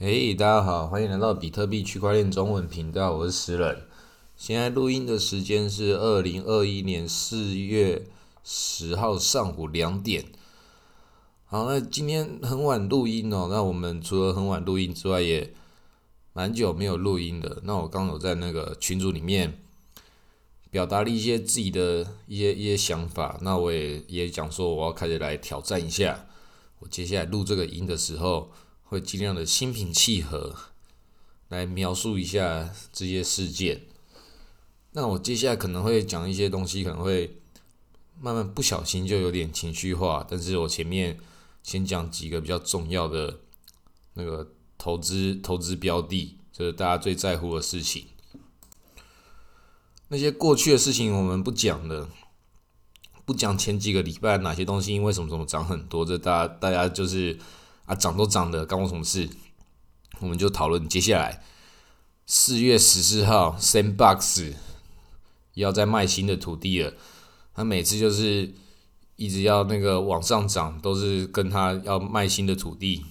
嘿，大家好，欢迎来到比特币区块链中文频道，我是石人。现在录音的时间是二零二一年四月十号上午两点。好，那今天很晚录音哦。那我们除了很晚录音之外，也蛮久没有录音的。那我刚有在那个群组里面表达了一些自己的一些一些想法。那我也也讲说，我要开始来挑战一下。我接下来录这个音的时候。会尽量的心平气和来描述一下这些事件。那我接下来可能会讲一些东西，可能会慢慢不小心就有点情绪化。但是我前面先讲几个比较重要的那个投资投资标的，就是大家最在乎的事情。那些过去的事情我们不讲了，不讲前几个礼拜哪些东西因为什么什么涨很多，这大家大家就是。啊，涨都涨的，关我什么事？我们就讨论接下来四月十四号，Sandbox 要在卖新的土地了。他每次就是一直要那个往上涨，都是跟他要卖新的土地，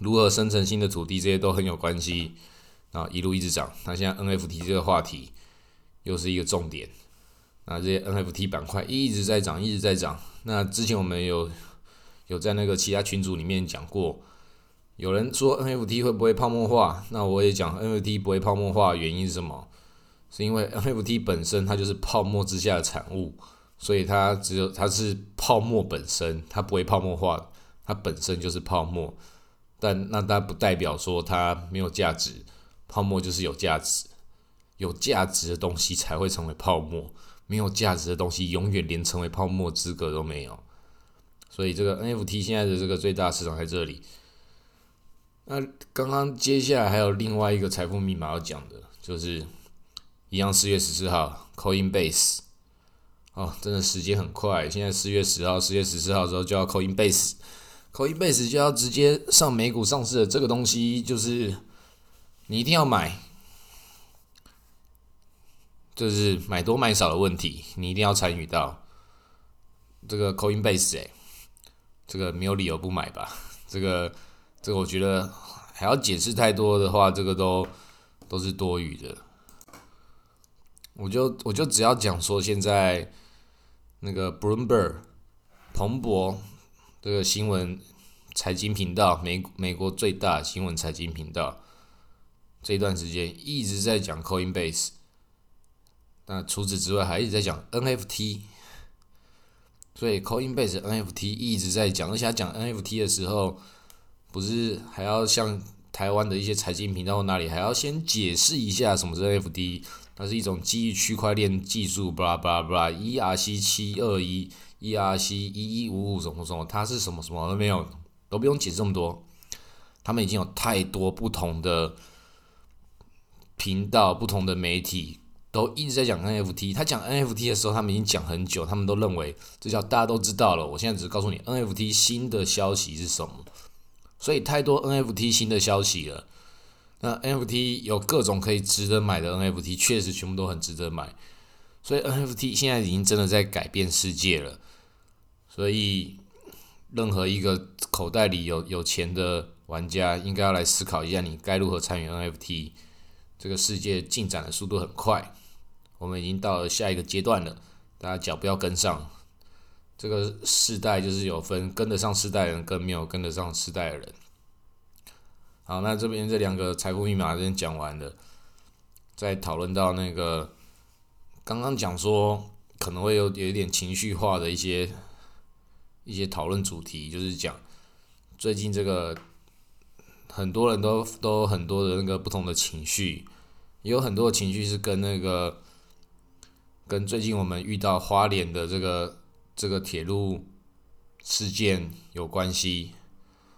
如何生成新的土地，这些都很有关系。啊，一路一直涨。那现在 NFT 这个话题又是一个重点。那这些 NFT 板块一直在涨，一直在涨。那之前我们有。有在那个其他群组里面讲过，有人说 NFT 会不会泡沫化？那我也讲 NFT 不会泡沫化，原因是什么？是因为 NFT 本身它就是泡沫之下的产物，所以它只有它是泡沫本身，它不会泡沫化，它本身就是泡沫。但那它不代表说它没有价值，泡沫就是有价值，有价值的东西才会成为泡沫，没有价值的东西永远连成为泡沫资格都没有。所以这个 NFT 现在的这个最大市场在这里。那刚刚接下来还有另外一个财富密码要讲的，就是一样四月十四号，Coinbase。哦，真的时间很快，现在四月十号、四月十四号之后就要 Coinbase，Coinbase 就要直接上美股上市了。这个东西就是你一定要买，就是买多买少的问题，你一定要参与到这个 Coinbase 哎。这个没有理由不买吧？这个，这个我觉得还要解释太多的话，这个都都是多余的。我就我就只要讲说，现在那个 Bloomberg 彭博这个新闻财经频道，美美国最大新闻财经频道，这段时间一直在讲 Coinbase，那除此之外还一直在讲 NFT。所以，Coinbase NFT 一直在讲，而且他讲 NFT 的时候，不是还要像台湾的一些财经频道哪里，还要先解释一下什么是 NFT，它是一种基于区块链技术，巴拉巴拉巴拉，ERC 七二一，ERC 一一五五什么什么，它是什么什么都没有，都不用解释这么多，他们已经有太多不同的频道、不同的媒体。都一直在讲 NFT，他讲 NFT 的时候，他们已经讲很久，他们都认为这叫大家都知道了。我现在只是告诉你 NFT 新的消息是什么，所以太多 NFT 新的消息了。那 NFT 有各种可以值得买的 NFT，确实全部都很值得买。所以 NFT 现在已经真的在改变世界了。所以任何一个口袋里有有钱的玩家，应该要来思考一下，你该如何参与 NFT。这个世界进展的速度很快。我们已经到了下一个阶段了，大家脚不要跟上。这个世代就是有分跟得上世代的人跟没有跟得上世代的人。好，那这边这两个财富密码先讲完了，再讨论到那个刚刚讲说可能会有有一点情绪化的一些一些讨论主题，就是讲最近这个很多人都都很多的那个不同的情绪，有很多情绪是跟那个。跟最近我们遇到花莲的这个这个铁路事件有关系，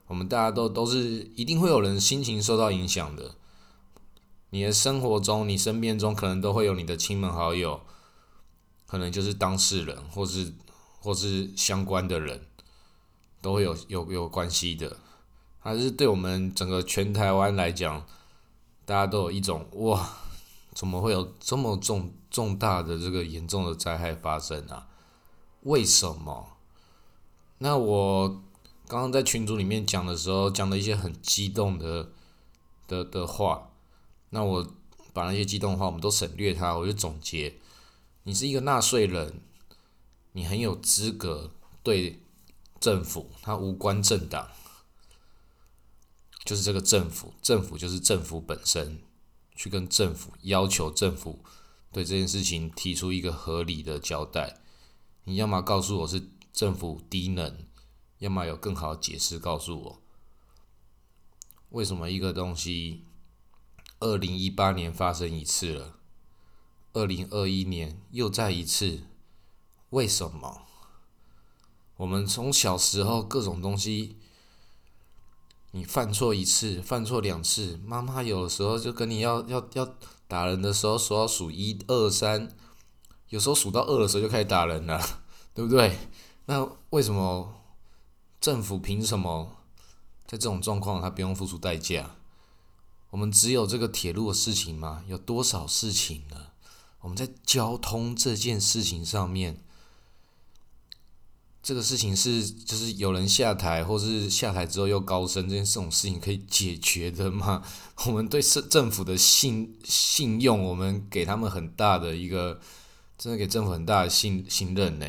我们大家都都是一定会有人心情受到影响的。你的生活中，你身边中可能都会有你的亲朋好友，可能就是当事人，或是或是相关的人，都会有有有关系的。还是对我们整个全台湾来讲，大家都有一种哇。怎么会有这么重重大的这个严重的灾害发生啊？为什么？那我刚刚在群组里面讲的时候，讲了一些很激动的的的话，那我把那些激动的话我们都省略它，我就总结：你是一个纳税人，你很有资格对政府，它无关政党，就是这个政府，政府就是政府本身，去跟政府要求政府对这件事情提出一个合理的交代。你要么告诉我是政府低能，要么有更好的解释告诉我，为什么一个东西二零一八年发生一次了，二零二一年又再一次，为什么？我们从小时候各种东西，你犯错一次，犯错两次，妈妈有时候就跟你要要要打人的时候，说要数一二三。有时候数到二的时候就开始打人了，对不对？那为什么政府凭什么在这种状况他不用付出代价？我们只有这个铁路的事情吗？有多少事情呢？我们在交通这件事情上面，这个事情是就是有人下台，或是下台之后又高升，这件这种事情可以解决的吗？我们对政政府的信信用，我们给他们很大的一个。真的给政府很大的信信任呢。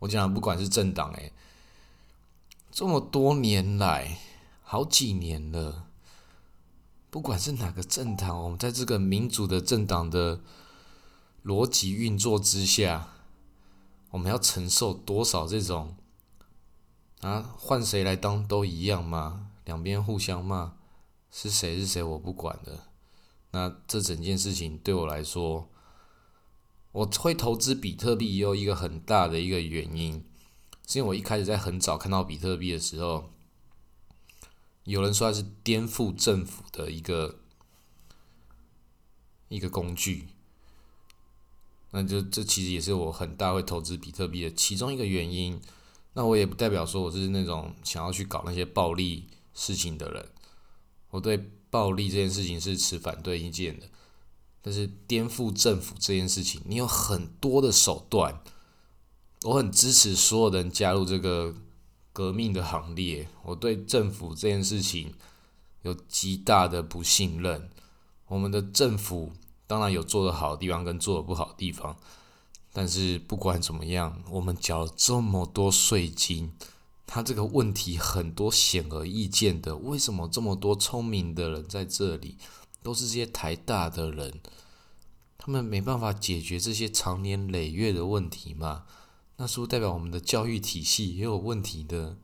我讲，不管是政党诶，这么多年来，好几年了，不管是哪个政党，我们在这个民主的政党的逻辑运作之下，我们要承受多少这种啊？换谁来当都一样吗？两边互相骂，是谁是谁我不管的。那这整件事情对我来说。我会投资比特币，有一个很大的一个原因，是因为我一开始在很早看到比特币的时候，有人说它是颠覆政府的一个一个工具，那就这其实也是我很大会投资比特币的其中一个原因。那我也不代表说我是那种想要去搞那些暴力事情的人，我对暴力这件事情是持反对意见的。但是颠覆政府这件事情，你有很多的手段，我很支持所有人加入这个革命的行列。我对政府这件事情有极大的不信任。我们的政府当然有做的好的地方跟做的不好的地方，但是不管怎么样，我们缴了这么多税金，他这个问题很多显而易见的，为什么这么多聪明的人在这里？都是这些台大的人，他们没办法解决这些长年累月的问题嘛？那是不是代表我们的教育体系也有问题的？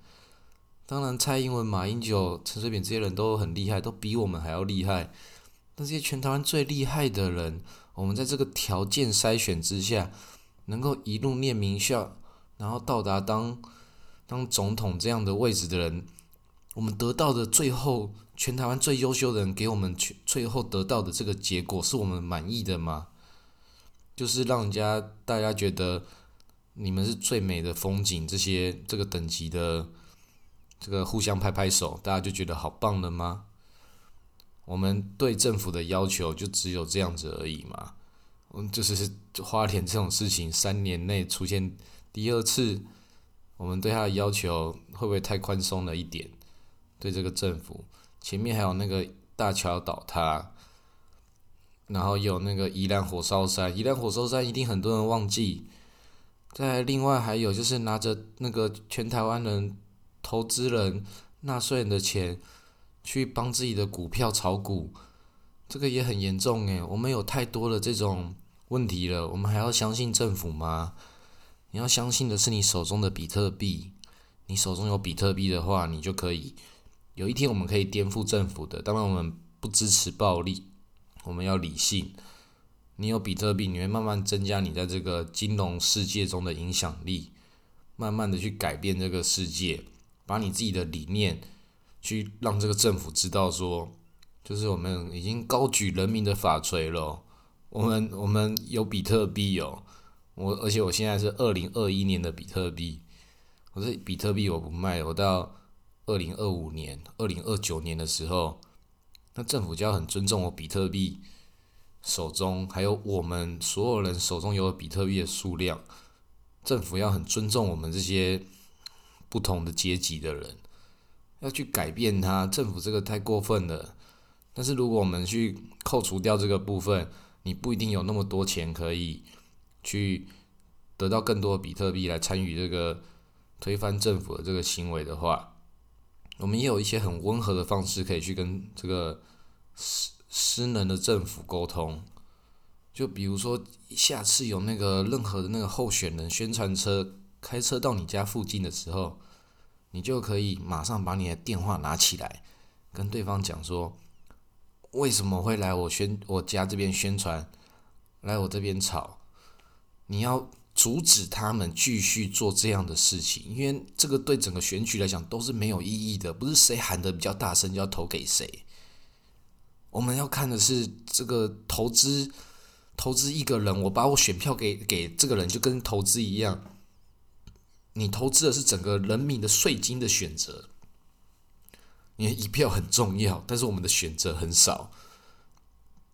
当然，蔡英文、马英九、陈水扁这些人都很厉害，都比我们还要厉害。那些全台湾最厉害的人，我们在这个条件筛选之下，能够一路念名校，然后到达当当总统这样的位置的人，我们得到的最后。全台湾最优秀的人给我们全最后得到的这个结果是我们满意的吗？就是让人家大家觉得你们是最美的风景，这些这个等级的这个互相拍拍手，大家就觉得好棒了吗？我们对政府的要求就只有这样子而已嘛？嗯，就是花莲这种事情三年内出现第二次，我们对他的要求会不会太宽松了一点？对这个政府？前面还有那个大桥倒塌，然后有那个宜兰火烧山，宜兰火烧山一定很多人忘记。再另外还有就是拿着那个全台湾人、投资人、纳税人的钱去帮自己的股票炒股，这个也很严重诶。我们有太多的这种问题了，我们还要相信政府吗？你要相信的是你手中的比特币，你手中有比特币的话，你就可以。有一天我们可以颠覆政府的，当然我们不支持暴力，我们要理性。你有比特币，你会慢慢增加你在这个金融世界中的影响力，慢慢的去改变这个世界，把你自己的理念去让这个政府知道说，就是我们已经高举人民的法锤了。我们我们有比特币哦，我而且我现在是二零二一年的比特币，我这比特币我不卖，我到。二零二五年、二零二九年的时候，那政府就要很尊重我比特币手中，还有我们所有人手中有比特币的数量。政府要很尊重我们这些不同的阶级的人，要去改变它。政府这个太过分了。但是如果我们去扣除掉这个部分，你不一定有那么多钱可以去得到更多的比特币来参与这个推翻政府的这个行为的话，我们也有一些很温和的方式可以去跟这个失失能的政府沟通。就比如说，下次有那个任何的那个候选人宣传车开车到你家附近的时候，你就可以马上把你的电话拿起来，跟对方讲说，为什么会来我宣我家这边宣传，来我这边吵，你要阻止他们继续做这样的事情，因为这个对整个选举来讲都是没有意义的，不是谁喊的比较大声就要投给谁，我们要看的是这个投资。投资一个人，我把我选票给给这个人，就跟投资一样。你投资的是整个人民的税金的选择，你一票很重要，但是我们的选择很少。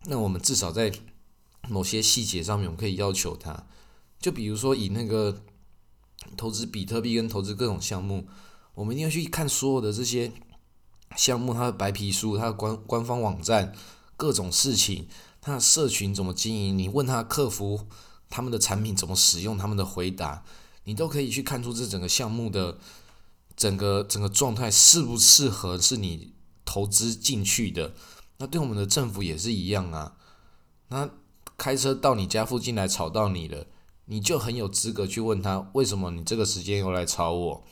那我们至少在某些细节上面，我们可以要求他。就比如说，以那个投资比特币跟投资各种项目，我们一定要去看所有的这些项目，它的白皮书、它的官官方网站，各种事情。它的社群怎么经营？你问他客服他们的产品怎么使用，他们的回答，你都可以去看出这整个项目的整个整个状态适不适合是你投资进去的。那对我们的政府也是一样啊。那开车到你家附近来吵到你了，你就很有资格去问他为什么你这个时间又来吵我？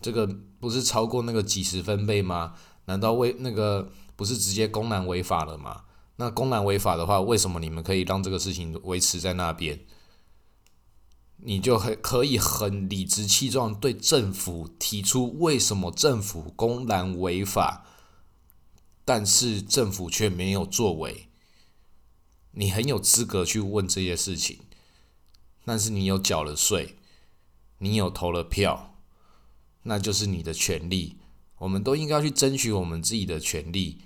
这个不是超过那个几十分贝吗？难道为那个不是直接公然违法了吗？那公然违法的话，为什么你们可以让这个事情维持在那边？你就很可以很理直气壮对政府提出为什么政府公然违法，但是政府却没有作为。你很有资格去问这些事情，但是你有缴了税，你有投了票，那就是你的权利。我们都应该去争取我们自己的权利。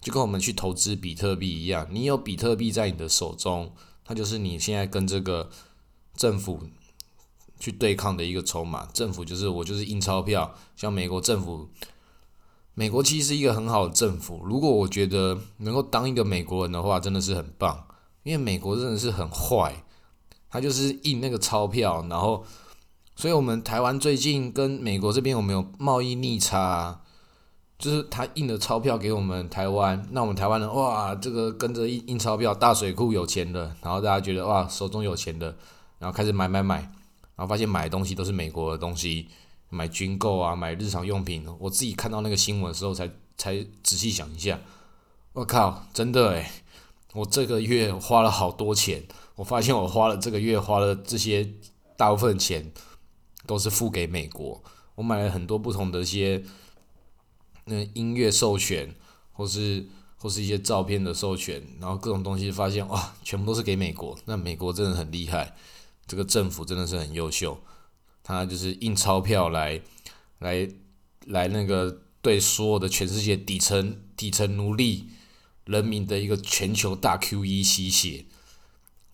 就跟我们去投资比特币一样，你有比特币在你的手中，它就是你现在跟这个政府去对抗的一个筹码。政府就是我就是印钞票，像美国政府，美国其实是一个很好的政府。如果我觉得能够当一个美国人的话，真的是很棒。因为美国真的是很坏，他就是印那个钞票，然后，所以我们台湾最近跟美国这边有没有贸易逆差？就是他印的钞票给我们台湾，那我们台湾人哇，这个跟着印印钞票，大水库有钱的，然后大家觉得哇，手中有钱的，然后开始买买买，然后发现买东西都是美国的东西，买军购啊，买日常用品。我自己看到那个新闻的时候，才才仔细想一下，我靠，真的诶，我这个月花了好多钱，我发现我花了这个月花了这些大部分钱都是付给美国，我买了很多不同的一些。那音乐授权，或是或是一些照片的授权，然后各种东西发现哇，全部都是给美国。那美国真的很厉害，这个政府真的是很优秀，他就是印钞票来来来那个对所有的全世界底层底层奴隶人民的一个全球大 Q E 吸血，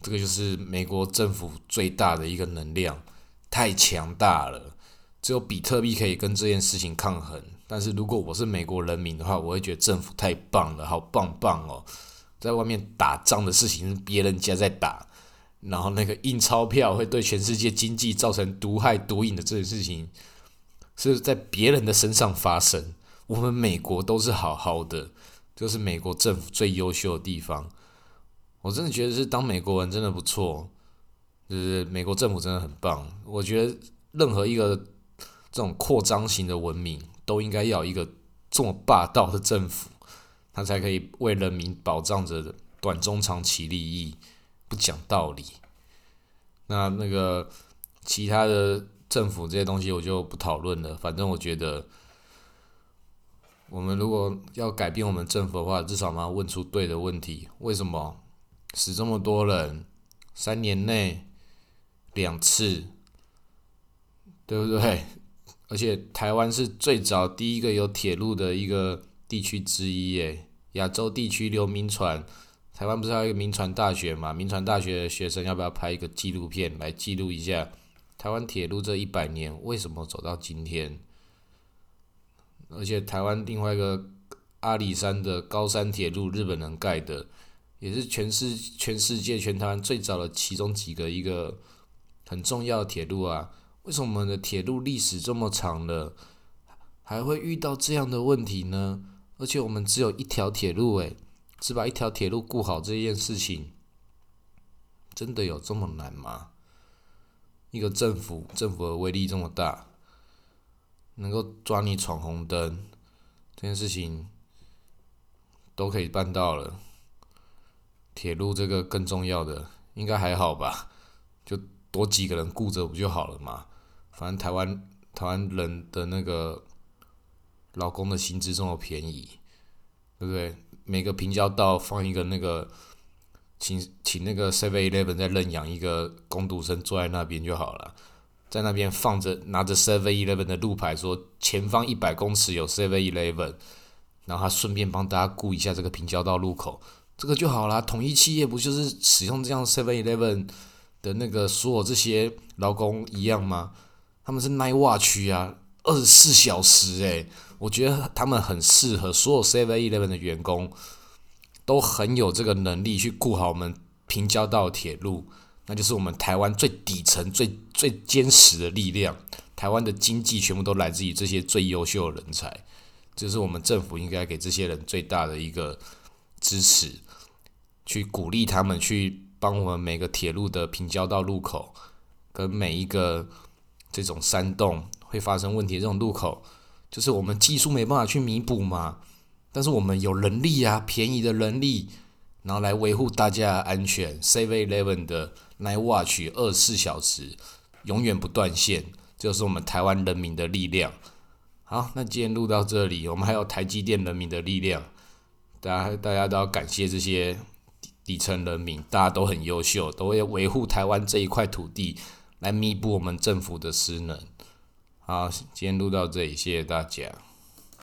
这个就是美国政府最大的一个能量，太强大了，只有比特币可以跟这件事情抗衡。但是如果我是美国人民的话，我会觉得政府太棒了，好棒棒哦！在外面打仗的事情是别人家在打，然后那个印钞票会对全世界经济造成毒害毒瘾的这件事情，是在别人的身上发生。我们美国都是好好的，就是美国政府最优秀的地方。我真的觉得是当美国人真的不错，就是美国政府真的很棒。我觉得任何一个这种扩张型的文明。都应该要一个这么霸道的政府，他才可以为人民保障着短中长期利益，不讲道理。那那个其他的政府这些东西我就不讨论了。反正我觉得，我们如果要改变我们政府的话，至少要问出对的问题：为什么死这么多人？三年内两次，对不对？而且台湾是最早第一个有铁路的一个地区之一，耶，亚洲地区留民船，台湾不是还有一个民船大学嘛？民船大学的学生要不要拍一个纪录片来记录一下台湾铁路这一百年为什么走到今天？而且台湾另外一个阿里山的高山铁路，日本人盖的，也是全世全世界全台湾最早的其中几个一个很重要的铁路啊。为什么我们的铁路历史这么长了，还会遇到这样的问题呢？而且我们只有一条铁路，诶，只把一条铁路顾好这件事情，真的有这么难吗？一个政府，政府的威力这么大，能够抓你闯红灯这件事情都可以办到了，铁路这个更重要的，应该还好吧？就多几个人顾着不就好了嘛？反正台湾台湾人的那个劳工的薪资这么便宜，对不对？每个平交道放一个那个，请请那个 Seven Eleven 在认养一个工读生坐在那边就好了，在那边放着拿着 Seven Eleven 的路牌，说前方一百公尺有 Seven Eleven，然后他顺便帮大家顾一下这个平交道路口，这个就好啦。统一企业不就是使用这样 Seven Eleven 的那个所有这些劳工一样吗？他们是 Night Watch 啊，二十四小时诶，我觉得他们很适合所有 Seven Eleven 的员工，都很有这个能力去顾好我们平交道铁路，那就是我们台湾最底层、最最坚实的力量。台湾的经济全部都来自于这些最优秀的人才，这是我们政府应该给这些人最大的一个支持，去鼓励他们去帮我们每个铁路的平交道路口跟每一个。这种山洞会发生问题，这种路口就是我们技术没办法去弥补嘛。但是我们有人力啊，便宜的人力，然后来维护大家安全。Save Eleven 的 Night Watch 二十四小时永远不断线，就是我们台湾人民的力量。好，那今天录到这里，我们还有台积电人民的力量，大家大家都要感谢这些底层人民，大家都很优秀，都会维护台湾这一块土地。来弥补我们政府的失能。好，今天录到这里，谢谢大家。